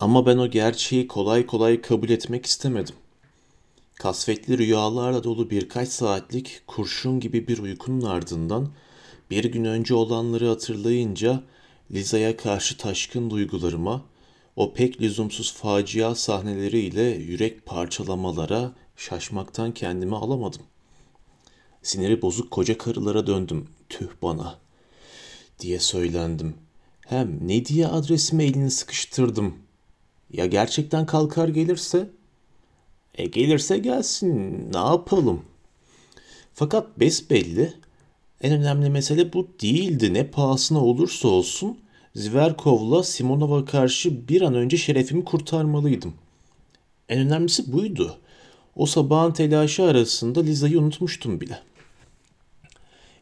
Ama ben o gerçeği kolay kolay kabul etmek istemedim. Kasvetli rüyalarla dolu birkaç saatlik kurşun gibi bir uykunun ardından bir gün önce olanları hatırlayınca Liza'ya karşı taşkın duygularıma, o pek lüzumsuz facia sahneleriyle yürek parçalamalara şaşmaktan kendimi alamadım. Siniri bozuk koca karılara döndüm. Tüh bana diye söylendim. Hem ne diye adresime elini sıkıştırdım. Ya gerçekten kalkar gelirse? E gelirse gelsin ne yapalım? Fakat besbelli en önemli mesele bu değildi. Ne pahasına olursa olsun Zverkov'la Simonova karşı bir an önce şerefimi kurtarmalıydım. En önemlisi buydu. O sabahın telaşı arasında Liza'yı unutmuştum bile.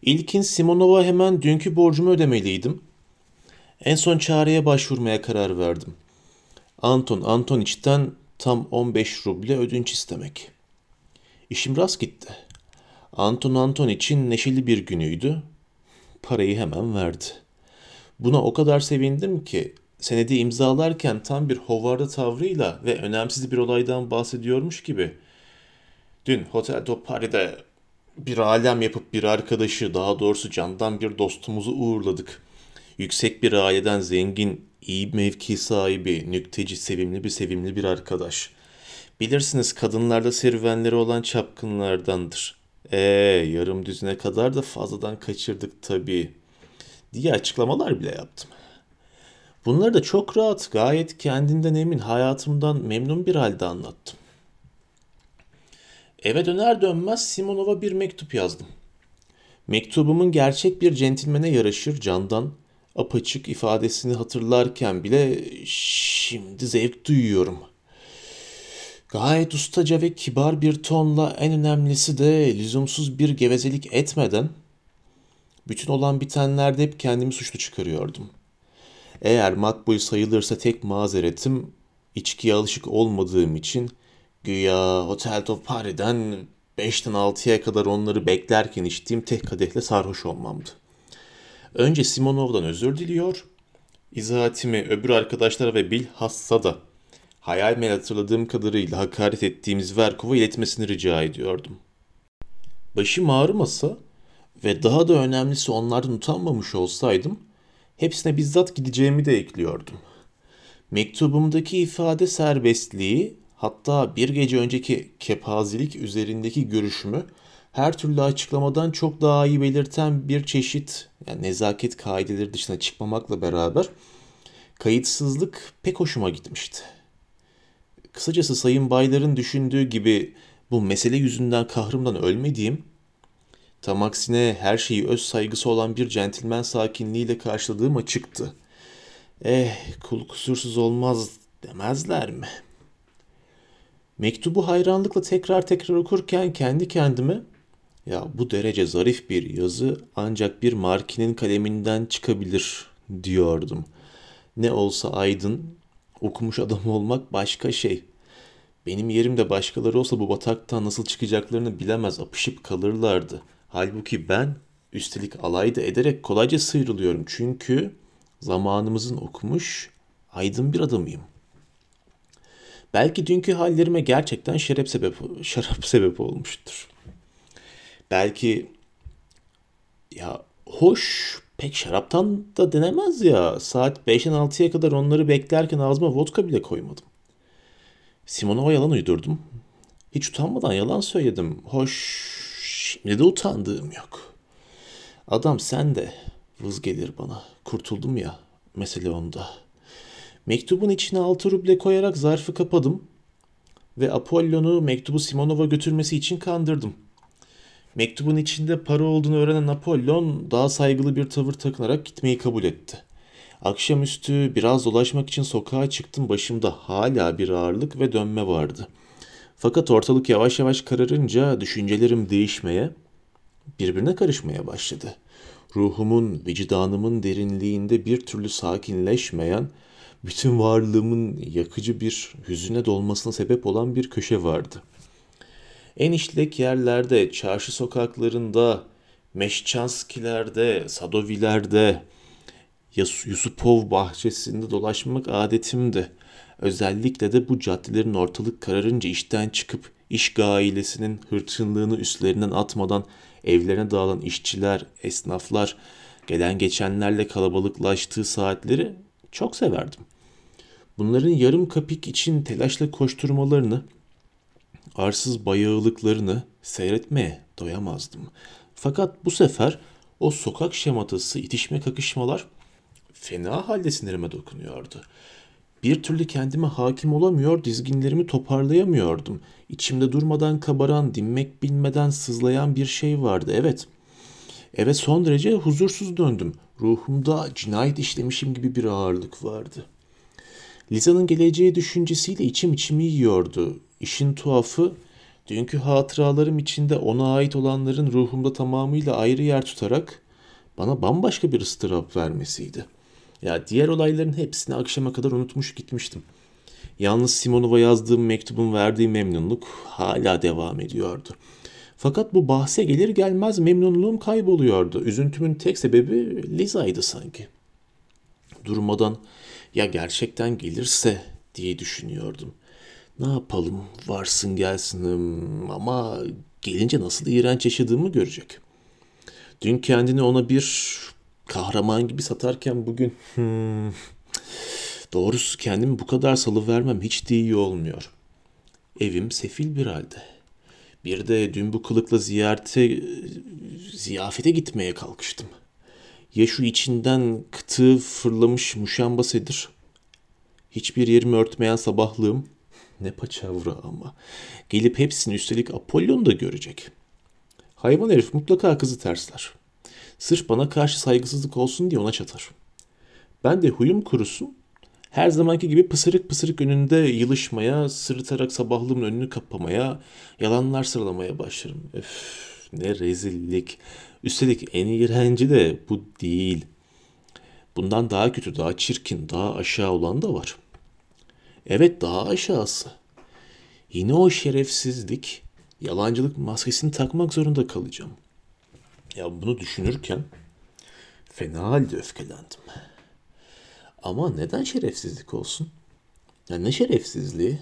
İlkin Simonova hemen dünkü borcumu ödemeliydim. En son çareye başvurmaya karar verdim. Anton Antoniç'ten tam 15 ruble ödünç istemek. İşim rast gitti. Anton Anton için neşeli bir günüydü. Parayı hemen verdi. Buna o kadar sevindim ki senedi imzalarken tam bir hovarda tavrıyla ve önemsiz bir olaydan bahsediyormuş gibi. Dün Hotel do Paris'de bir alem yapıp bir arkadaşı, daha doğrusu candan bir dostumuzu uğurladık. Yüksek bir aileden zengin, iyi mevki sahibi, nükteci, sevimli bir sevimli bir arkadaş. Bilirsiniz kadınlarda serüvenleri olan çapkınlardandır. Ee, yarım düzine kadar da fazladan kaçırdık tabii diye açıklamalar bile yaptım. Bunları da çok rahat, gayet kendinden emin, hayatımdan memnun bir halde anlattım. Eve döner dönmez Simonova bir mektup yazdım. Mektubumun gerçek bir centilmene yaraşır candan, apaçık ifadesini hatırlarken bile şimdi zevk duyuyorum. Gayet ustaca ve kibar bir tonla en önemlisi de lüzumsuz bir gevezelik etmeden bütün olan bitenlerde hep kendimi suçlu çıkarıyordum. Eğer makbul sayılırsa tek mazeretim içkiye alışık olmadığım için güya Hotel do Paris'den 5'ten 6'ya kadar onları beklerken içtiğim tek kadehle sarhoş olmamdı. Önce Simonov'dan özür diliyor, izahatimi öbür arkadaşlara ve bilhassa da hayal meyal hatırladığım kadarıyla hakaret ettiğimiz Verkov'a iletmesini rica ediyordum. Başım ağrımasa ve daha da önemlisi onlardan utanmamış olsaydım hepsine bizzat gideceğimi de ekliyordum. Mektubumdaki ifade serbestliği hatta bir gece önceki kepazilik üzerindeki görüşümü her türlü açıklamadan çok daha iyi belirten bir çeşit yani nezaket kaideleri dışına çıkmamakla beraber kayıtsızlık pek hoşuma gitmişti. Kısacası Sayın Baylar'ın düşündüğü gibi bu mesele yüzünden kahrımdan ölmediğim, tam aksine her şeyi öz saygısı olan bir centilmen sakinliğiyle karşıladığım açıktı. Eh, kul kusursuz olmaz demezler mi? Mektubu hayranlıkla tekrar tekrar okurken kendi kendime ya bu derece zarif bir yazı ancak bir markinin kaleminden çıkabilir diyordum. Ne olsa aydın, okumuş adam olmak başka şey. Benim yerimde başkaları olsa bu bataktan nasıl çıkacaklarını bilemez apışıp kalırlardı. Halbuki ben üstelik alay da ederek kolayca sıyrılıyorum. Çünkü zamanımızın okumuş aydın bir adamıyım. Belki dünkü hallerime gerçekten şeref sebep, şarap sebep olmuştur. Belki ya hoş pek şaraptan da denemez ya. Saat 5'den 6'ya kadar onları beklerken ağzıma vodka bile koymadım. Simonova yalan uydurdum. Hiç utanmadan yalan söyledim. Hoş şimdi de utandığım yok. Adam sen de vız gelir bana. Kurtuldum ya. Mesele onda. Mektubun içine altı ruble koyarak zarfı kapadım ve Apollon'u mektubu Simonova götürmesi için kandırdım. Mektubun içinde para olduğunu öğrenen Apollon daha saygılı bir tavır takınarak gitmeyi kabul etti. Akşamüstü biraz dolaşmak için sokağa çıktım başımda hala bir ağırlık ve dönme vardı. Fakat ortalık yavaş yavaş kararınca düşüncelerim değişmeye, birbirine karışmaya başladı. Ruhumun, vicdanımın derinliğinde bir türlü sakinleşmeyen, bütün varlığımın yakıcı bir hüzüne dolmasına sebep olan bir köşe vardı. En işlek yerlerde, çarşı sokaklarında, Meşçanskilerde, Sadovilerde, Yusupov bahçesinde dolaşmak adetimdi. Özellikle de bu caddelerin ortalık kararınca işten çıkıp iş gailesinin hırçınlığını üstlerinden atmadan evlerine dağılan işçiler, esnaflar, gelen geçenlerle kalabalıklaştığı saatleri çok severdim. Bunların yarım kapik için telaşla koşturmalarını, arsız bayağılıklarını seyretmeye doyamazdım. Fakat bu sefer o sokak şematası, itişme kakışmalar fena halde sinirime dokunuyordu. Bir türlü kendime hakim olamıyor, dizginlerimi toparlayamıyordum. İçimde durmadan kabaran, dinmek bilmeden sızlayan bir şey vardı. Evet, eve son derece huzursuz döndüm. Ruhumda cinayet işlemişim gibi bir ağırlık vardı. Liza'nın geleceği düşüncesiyle içim içimi yiyordu. İşin tuhafı, dünkü hatıralarım içinde ona ait olanların ruhumda tamamıyla ayrı yer tutarak bana bambaşka bir ıstırap vermesiydi. Ya diğer olayların hepsini akşama kadar unutmuş gitmiştim. Yalnız Simonov'a yazdığım mektubun verdiği memnunluk hala devam ediyordu. Fakat bu bahse gelir gelmez memnunluğum kayboluyordu. Üzüntümün tek sebebi Liza'ydı sanki. Durmadan ya gerçekten gelirse diye düşünüyordum. Ne yapalım varsın gelsin ama gelince nasıl iğrenç yaşadığımı görecek. Dün kendini ona bir kahraman gibi satarken bugün hmm, doğrusu kendimi bu kadar salı vermem hiç de iyi olmuyor. Evim sefil bir halde. Bir de dün bu kılıkla ziyarete, ziyafete gitmeye kalkıştım. Ya şu içinden kıtığı fırlamış muşamba sedir. Hiçbir yerimi örtmeyen sabahlığım. Ne paçavra ama. Gelip hepsini üstelik Apollon da görecek. Hayvan herif mutlaka kızı tersler. Sırf bana karşı saygısızlık olsun diye ona çatar. Ben de huyum kurusun. Her zamanki gibi pısırık pısırık önünde yılışmaya, sırıtarak sabahlığımın önünü kapamaya, yalanlar sıralamaya başlarım. Öf, ne rezillik. Üstelik en iğrenci de bu değil. Bundan daha kötü, daha çirkin, daha aşağı olan da var. Evet daha aşağısı. Yine o şerefsizlik, yalancılık maskesini takmak zorunda kalacağım. Ya bunu düşünürken fena halde öfkelendim. Ama neden şerefsizlik olsun? Ya ne şerefsizliği?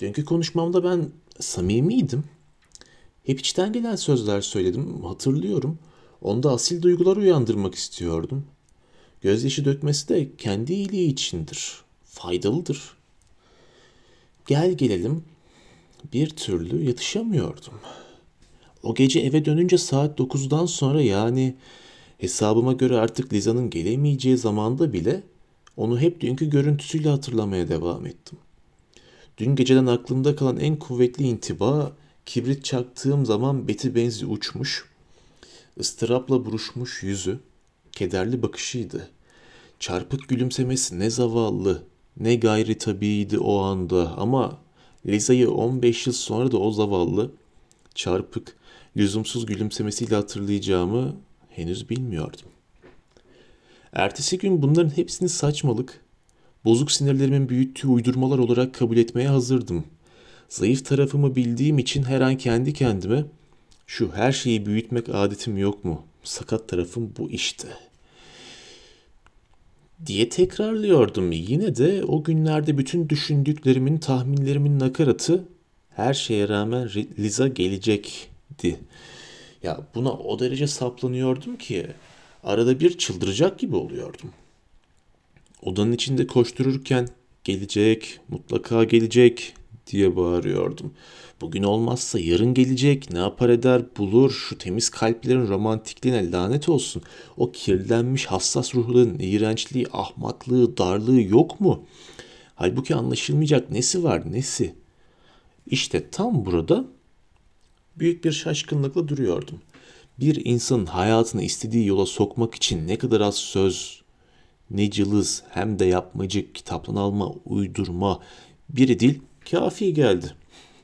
Dünkü konuşmamda ben samimiydim. Hep içten gelen sözler söyledim, hatırlıyorum. Onda asil duygular uyandırmak istiyordum. Gözyaşı dökmesi de kendi iyiliği içindir. Faydalıdır. Gel gelelim bir türlü yatışamıyordum. O gece eve dönünce saat 9'dan sonra yani hesabıma göre artık Liza'nın gelemeyeceği zamanda bile onu hep dünkü görüntüsüyle hatırlamaya devam ettim. Dün geceden aklımda kalan en kuvvetli intiba kibrit çaktığım zaman beti benzi uçmuş, ıstırapla buruşmuş yüzü, kederli bakışıydı. Çarpık gülümsemesi ne zavallı, ne gayri tabiydi o anda ama Liza'yı 15 yıl sonra da o zavallı, çarpık, lüzumsuz gülümsemesiyle hatırlayacağımı henüz bilmiyordum. Ertesi gün bunların hepsini saçmalık, bozuk sinirlerimin büyüttüğü uydurmalar olarak kabul etmeye hazırdım. Zayıf tarafımı bildiğim için her an kendi kendime şu her şeyi büyütmek adetim yok mu? Sakat tarafım bu işte. Diye tekrarlıyordum. Yine de o günlerde bütün düşündüklerimin, tahminlerimin nakaratı her şeye rağmen Liza gelecekti. Ya buna o derece saplanıyordum ki arada bir çıldıracak gibi oluyordum. Odanın içinde koştururken gelecek, mutlaka gelecek diye bağırıyordum. Bugün olmazsa yarın gelecek, ne yapar eder, bulur, şu temiz kalplerin romantikliğine lanet olsun. O kirlenmiş hassas ruhların iğrençliği, ahmaklığı, darlığı yok mu? Halbuki anlaşılmayacak nesi var, nesi? İşte tam burada büyük bir şaşkınlıkla duruyordum. Bir insanın hayatını istediği yola sokmak için ne kadar az söz, ne cılız hem de yapmacık, kitaptan alma, uydurma, bir dil kafi geldi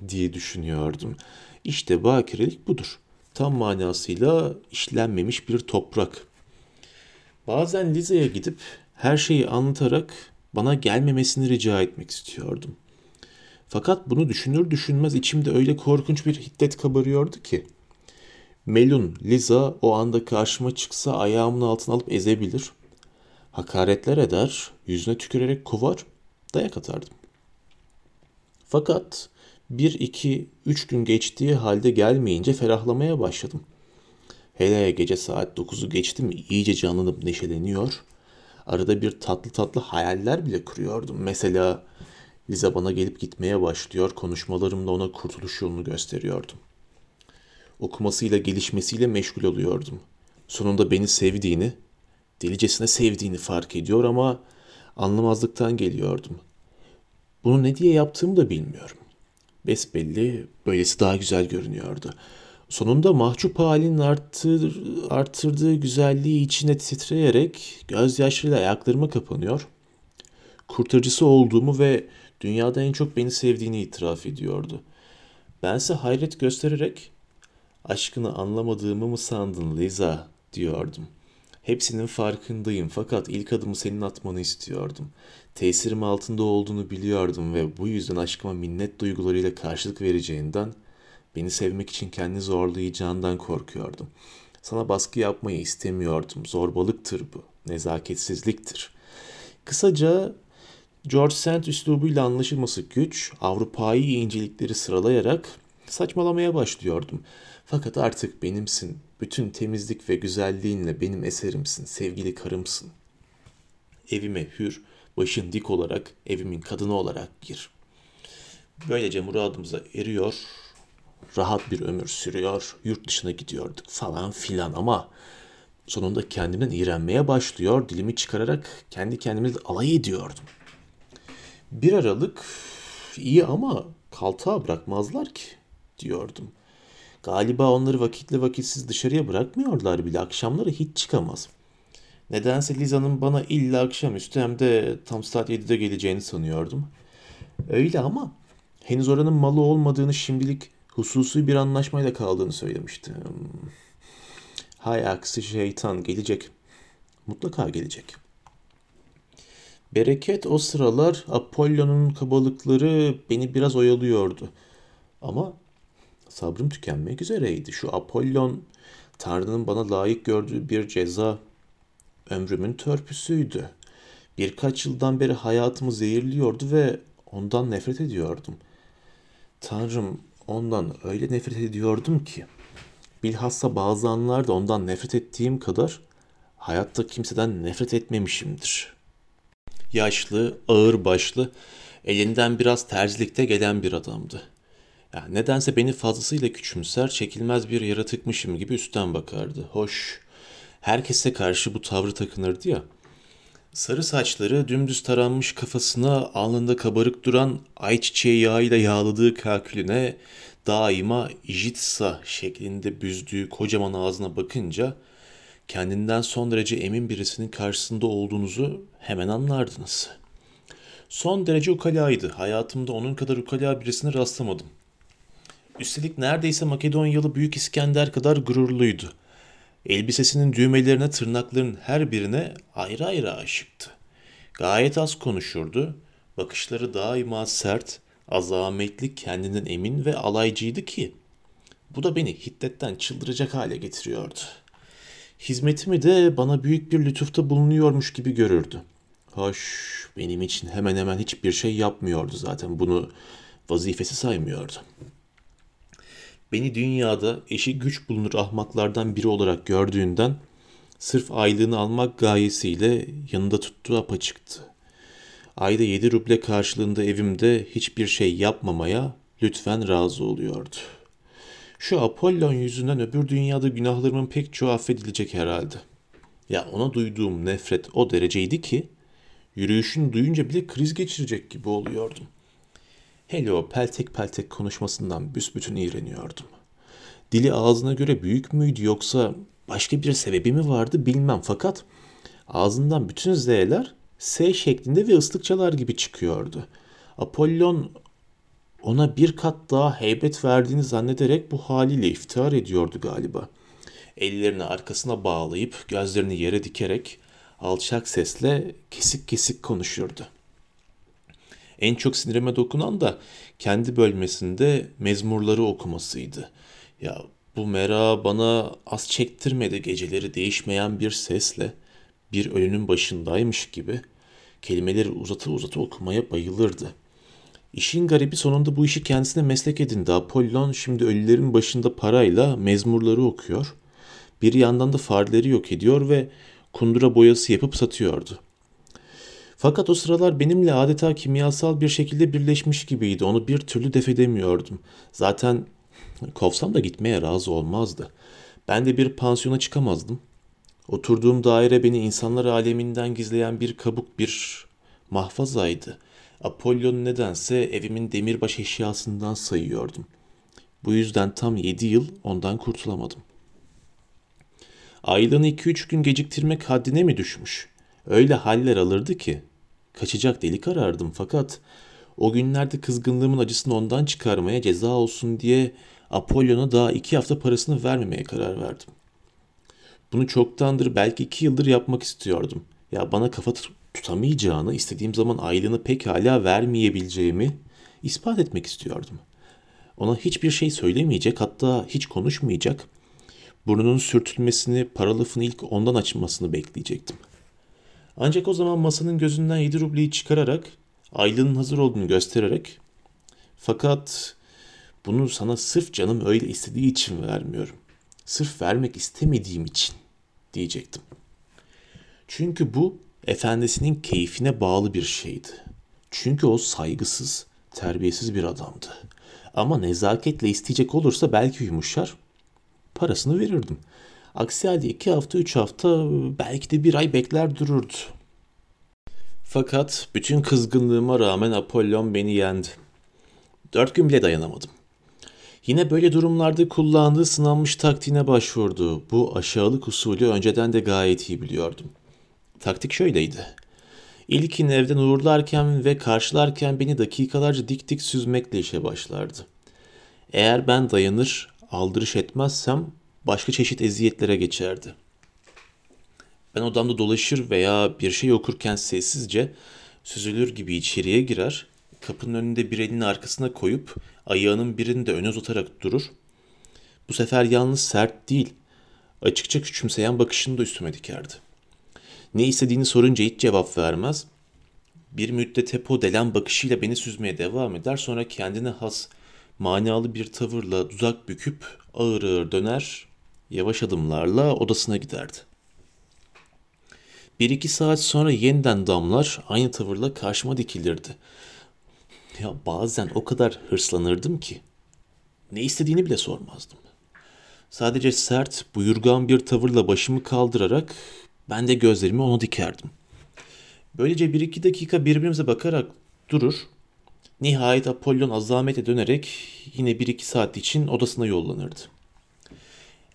diye düşünüyordum. İşte bakirelik budur. Tam manasıyla işlenmemiş bir toprak. Bazen Liza'ya gidip her şeyi anlatarak bana gelmemesini rica etmek istiyordum. Fakat bunu düşünür düşünmez içimde öyle korkunç bir hiddet kabarıyordu ki. Melun, Liza o anda karşıma çıksa ayağımın altına alıp ezebilir. Hakaretler eder, yüzüne tükürerek kovar, dayak atardım. Fakat bir, iki, üç gün geçtiği halde gelmeyince ferahlamaya başladım. Hele gece saat dokuzu geçti mi iyice canlanıp neşeleniyor. Arada bir tatlı tatlı hayaller bile kuruyordum. Mesela Liza bana gelip gitmeye başlıyor, konuşmalarımla ona kurtuluş yolunu gösteriyordum. Okumasıyla, gelişmesiyle meşgul oluyordum. Sonunda beni sevdiğini, delicesine sevdiğini fark ediyor ama anlamazlıktan geliyordum. Bunu ne diye yaptığımı da bilmiyorum. Besbelli böylesi daha güzel görünüyordu. Sonunda mahcup halinin arttır, arttırdığı güzelliği içine titreyerek gözyaşlarıyla ayaklarıma kapanıyor. Kurtarıcısı olduğumu ve dünyada en çok beni sevdiğini itiraf ediyordu. Bense hayret göstererek aşkını anlamadığımı mı sandın Liza diyordum. Hepsinin farkındayım fakat ilk adımı senin atmanı istiyordum. Tesirim altında olduğunu biliyordum ve bu yüzden aşkıma minnet duygularıyla karşılık vereceğinden, beni sevmek için kendini zorlayacağından korkuyordum. Sana baskı yapmayı istemiyordum. Zorbalıktır bu. Nezaketsizliktir. Kısaca George Sand üslubuyla anlaşılması güç, Avrupa'yı incelikleri sıralayarak saçmalamaya başlıyordum. Fakat artık benimsin, bütün temizlik ve güzelliğinle benim eserimsin, sevgili karımsın. Evime hür, başın dik olarak, evimin kadını olarak gir. Böylece muradımıza eriyor, rahat bir ömür sürüyor, yurt dışına gidiyorduk falan filan ama sonunda kendimden iğrenmeye başlıyor, dilimi çıkararak kendi kendimle alay ediyordum. Bir aralık iyi ama kaltağa bırakmazlar ki diyordum. Galiba onları vakitli vakitsiz dışarıya bırakmıyorlar bile. Akşamları hiç çıkamaz. Nedense Liza'nın bana illa akşamüstü hem de tam saat 7'de geleceğini sanıyordum. Öyle ama henüz oranın malı olmadığını şimdilik hususi bir anlaşmayla kaldığını söylemişti. Hay aksi şeytan gelecek. Mutlaka gelecek. Bereket o sıralar Apollon'un kabalıkları beni biraz oyalıyordu. Ama sabrım tükenmek üzereydi. Şu Apollon Tanrı'nın bana layık gördüğü bir ceza ömrümün törpüsüydü. Birkaç yıldan beri hayatımı zehirliyordu ve ondan nefret ediyordum. Tanrım ondan öyle nefret ediyordum ki bilhassa bazı anlarda ondan nefret ettiğim kadar hayatta kimseden nefret etmemişimdir. Yaşlı, ağır başlı, elinden biraz terzilikte gelen bir adamdı. Yani nedense beni fazlasıyla küçümser, çekilmez bir yaratıkmışım gibi üstten bakardı. Hoş, herkese karşı bu tavrı takınırdı ya. Sarı saçları dümdüz taranmış kafasına alnında kabarık duran ayçiçeği yağıyla yağladığı kakülüne daima Jitsa şeklinde büzdüğü kocaman ağzına bakınca kendinden son derece emin birisinin karşısında olduğunuzu hemen anlardınız. Son derece ukalaydı. Hayatımda onun kadar ukala birisine rastlamadım. Üstelik neredeyse Makedonyalı Büyük İskender kadar gururluydu. Elbisesinin düğmelerine tırnakların her birine ayrı ayrı aşıktı. Gayet az konuşurdu. Bakışları daima sert, azametli, kendinden emin ve alaycıydı ki bu da beni hiddetten çıldıracak hale getiriyordu. Hizmetimi de bana büyük bir lütufta bulunuyormuş gibi görürdü. Hoş, benim için hemen hemen hiçbir şey yapmıyordu zaten. Bunu vazifesi saymıyordu. Beni dünyada eşi güç bulunur ahmaklardan biri olarak gördüğünden sırf aylığını almak gayesiyle yanında tuttuğu apaçıktı. Ayda yedi ruble karşılığında evimde hiçbir şey yapmamaya lütfen razı oluyordu. Şu Apollon yüzünden öbür dünyada günahlarımın pek çoğu affedilecek herhalde. Ya ona duyduğum nefret o dereceydi ki yürüyüşünü duyunca bile kriz geçirecek gibi oluyordum. Hele peltek peltek konuşmasından büsbütün iğreniyordum. Dili ağzına göre büyük müydü yoksa başka bir sebebi mi vardı bilmem fakat ağzından bütün Z'ler S şeklinde ve ıslıkçalar gibi çıkıyordu. Apollon ona bir kat daha heybet verdiğini zannederek bu haliyle iftihar ediyordu galiba. Ellerini arkasına bağlayıp gözlerini yere dikerek alçak sesle kesik kesik konuşurdu. En çok sinirime dokunan da kendi bölmesinde mezmurları okumasıydı. Ya bu mera bana az çektirmedi geceleri değişmeyen bir sesle bir ölünün başındaymış gibi kelimeleri uzata uzata okumaya bayılırdı. İşin garibi sonunda bu işi kendisine meslek edindi. Apollon şimdi ölülerin başında parayla mezmurları okuyor. Bir yandan da fareleri yok ediyor ve kundura boyası yapıp satıyordu. Fakat o sıralar benimle adeta kimyasal bir şekilde birleşmiş gibiydi. Onu bir türlü def edemiyordum. Zaten kovsam da gitmeye razı olmazdı. Ben de bir pansiyona çıkamazdım. Oturduğum daire beni insanlar aleminden gizleyen bir kabuk bir mahfazaydı. Apollon nedense evimin demirbaş eşyasından sayıyordum. Bu yüzden tam yedi yıl ondan kurtulamadım. Aylığını iki üç gün geciktirmek haddine mi düşmüş? Öyle haller alırdı ki. Kaçacak delik arardım fakat o günlerde kızgınlığımın acısını ondan çıkarmaya ceza olsun diye Apollon'a daha iki hafta parasını vermemeye karar verdim. Bunu çoktandır belki iki yıldır yapmak istiyordum. Ya bana kafa tutamayacağını, istediğim zaman aylığını pekala vermeyebileceğimi ispat etmek istiyordum. Ona hiçbir şey söylemeyecek, hatta hiç konuşmayacak. Burnunun sürtülmesini, para lafını ilk ondan açmasını bekleyecektim. Ancak o zaman masanın gözünden yedi rubleyi çıkararak, aylığının hazır olduğunu göstererek, fakat bunu sana sırf canım öyle istediği için vermiyorum. Sırf vermek istemediğim için diyecektim. Çünkü bu efendisinin keyfine bağlı bir şeydi. Çünkü o saygısız, terbiyesiz bir adamdı. Ama nezaketle isteyecek olursa belki yumuşar, parasını verirdim. Aksi halde iki hafta, üç hafta, belki de bir ay bekler dururdu. Fakat bütün kızgınlığıma rağmen Apollon beni yendi. Dört gün bile dayanamadım. Yine böyle durumlarda kullandığı sınanmış taktiğine başvurdu. Bu aşağılık usulü önceden de gayet iyi biliyordum. Taktik şöyleydi. İlkin evden uğurlarken ve karşılarken beni dakikalarca dik dik süzmekle işe başlardı. Eğer ben dayanır, aldırış etmezsem başka çeşit eziyetlere geçerdi. Ben odamda dolaşır veya bir şey okurken sessizce süzülür gibi içeriye girer, kapının önünde bir elini arkasına koyup ayağının birini de öne uzatarak durur. Bu sefer yalnız sert değil, açıkça küçümseyen bakışını da üstüme dikerdi. Ne istediğini sorunca hiç cevap vermez. Bir müddet hep o delen bakışıyla beni süzmeye devam eder. Sonra kendine has manalı bir tavırla dudak büküp ağır ağır döner, yavaş adımlarla odasına giderdi. Bir iki saat sonra yeniden damlar aynı tavırla karşıma dikilirdi. Ya bazen o kadar hırslanırdım ki ne istediğini bile sormazdım. Sadece sert, buyurgan bir tavırla başımı kaldırarak ben de gözlerimi ona dikerdim. Böylece bir iki dakika birbirimize bakarak durur. Nihayet Apollon azamete dönerek yine bir iki saat için odasına yollanırdı.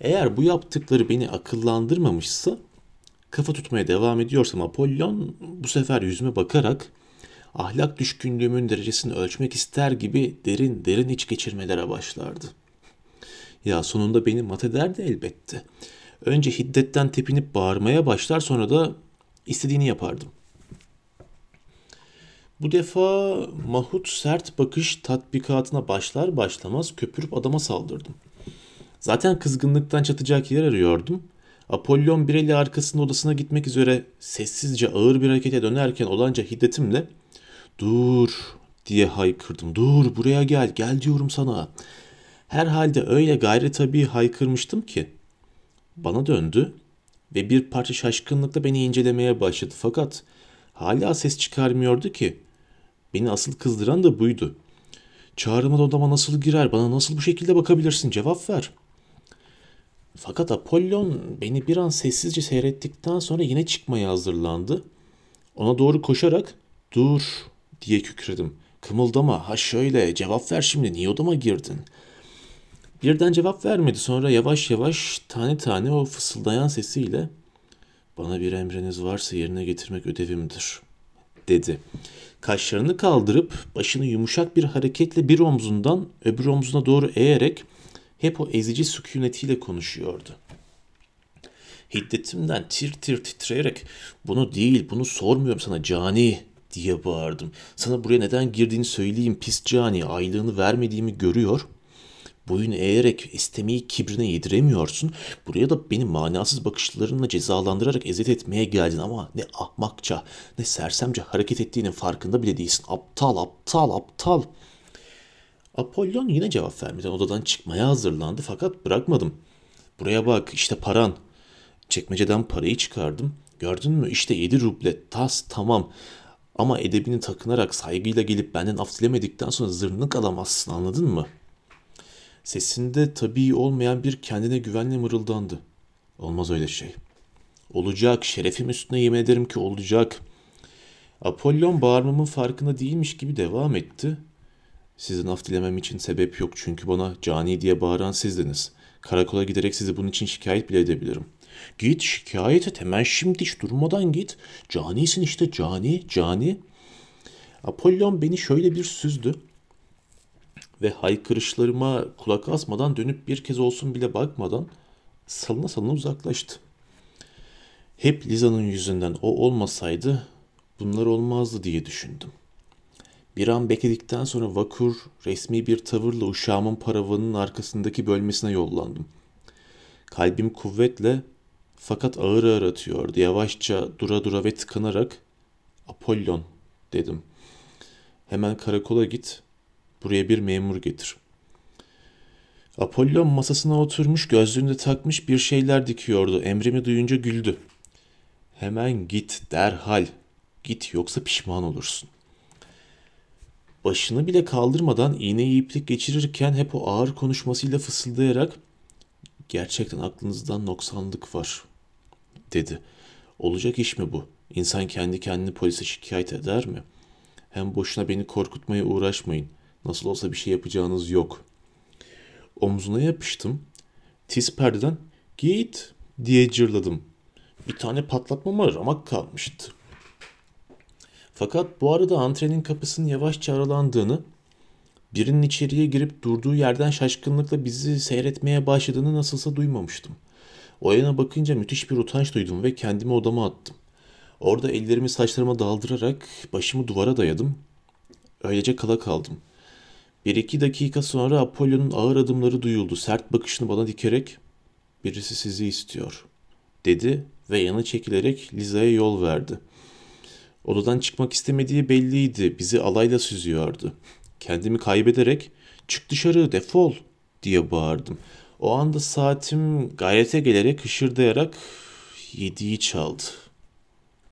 Eğer bu yaptıkları beni akıllandırmamışsa kafa tutmaya devam ediyorsam Apollon bu sefer yüzüme bakarak ahlak düşkünlüğümün derecesini ölçmek ister gibi derin derin iç geçirmelere başlardı. Ya sonunda beni mat ederdi elbette. Önce hiddetten tepinip bağırmaya başlar sonra da istediğini yapardım. Bu defa mahut sert bakış tatbikatına başlar başlamaz köpürüp adama saldırdım. Zaten kızgınlıktan çatacak yer arıyordum. Apollon bir eli arkasında odasına gitmek üzere sessizce ağır bir harekete dönerken olanca hiddetimle ''Dur'' diye haykırdım. ''Dur buraya gel, gel diyorum sana.'' Herhalde öyle gayri tabii haykırmıştım ki bana döndü ve bir parça şaşkınlıkla beni incelemeye başladı. Fakat hala ses çıkarmıyordu ki. Beni asıl kızdıran da buydu. Çağrıma odama nasıl girer, bana nasıl bu şekilde bakabilirsin, cevap ver. Fakat Apollon beni bir an sessizce seyrettikten sonra yine çıkmaya hazırlandı. Ona doğru koşarak dur diye kükredim. Kımıldama ha şöyle cevap ver şimdi niye odama girdin?'' Birden cevap vermedi. Sonra yavaş yavaş tane tane o fısıldayan sesiyle bana bir emriniz varsa yerine getirmek ödevimdir dedi. Kaşlarını kaldırıp başını yumuşak bir hareketle bir omzundan öbür omzuna doğru eğerek hep o ezici sükunetiyle konuşuyordu. Hiddetimden tir tir titreyerek bunu değil bunu sormuyorum sana cani diye bağırdım. Sana buraya neden girdiğini söyleyeyim pis cani aylığını vermediğimi görüyor Boyun eğerek istemeyi kibrine yediremiyorsun. Buraya da beni manasız bakışlarınla cezalandırarak eziyet etmeye geldin ama ne ahmakça ne sersemce hareket ettiğinin farkında bile değilsin. Aptal aptal aptal. Apollon yine cevap vermeden odadan çıkmaya hazırlandı fakat bırakmadım. Buraya bak işte paran. Çekmeceden parayı çıkardım. Gördün mü işte yedi ruble tas tamam. Ama edebini takınarak saygıyla gelip benden af dilemedikten sonra zırnık alamazsın anladın mı? Sesinde tabii olmayan bir kendine güvenle mırıldandı. Olmaz öyle şey. Olacak şerefim üstüne yemin ederim ki olacak. Apollon bağırmamın farkında değilmiş gibi devam etti. Sizin af dilemem için sebep yok çünkü bana cani diye bağıran sizdiniz. Karakola giderek sizi bunun için şikayet bile edebilirim. Git şikayet et hemen şimdi hiç durmadan git. Canisin işte cani, cani. Apollon beni şöyle bir süzdü ve haykırışlarıma kulak asmadan dönüp bir kez olsun bile bakmadan salına salına uzaklaştı. Hep Liza'nın yüzünden o olmasaydı bunlar olmazdı diye düşündüm. Bir an bekledikten sonra vakur, resmi bir tavırla uşağımın paravanın arkasındaki bölmesine yollandım. Kalbim kuvvetle fakat ağır ağır atıyordu. Yavaşça dura dura ve tıkanarak Apollon dedim. Hemen karakola git, buraya bir memur getir. Apollon masasına oturmuş, gözlüğünü de takmış bir şeyler dikiyordu. Emrimi duyunca güldü. Hemen git derhal. Git yoksa pişman olursun. Başını bile kaldırmadan iğneyi iplik geçirirken hep o ağır konuşmasıyla fısıldayarak gerçekten aklınızdan noksanlık var dedi. Olacak iş mi bu? İnsan kendi kendini polise şikayet eder mi? Hem boşuna beni korkutmaya uğraşmayın. Nasıl olsa bir şey yapacağınız yok. Omzuna yapıştım. Tiz perdeden git diye cırladım. Bir tane patlatmama ramak kalmıştı. Fakat bu arada antrenin kapısının yavaşça aralandığını, birinin içeriye girip durduğu yerden şaşkınlıkla bizi seyretmeye başladığını nasılsa duymamıştım. O yana bakınca müthiş bir utanç duydum ve kendimi odama attım. Orada ellerimi saçlarıma daldırarak başımı duvara dayadım. Öylece kala kaldım. Bir iki dakika sonra Apollo'nun ağır adımları duyuldu. Sert bakışını bana dikerek birisi sizi istiyor dedi ve yana çekilerek Liza'ya yol verdi. Odadan çıkmak istemediği belliydi. Bizi alayla süzüyordu. Kendimi kaybederek çık dışarı defol diye bağırdım. O anda saatim gayrete gelerek hışırdayarak yediği çaldı.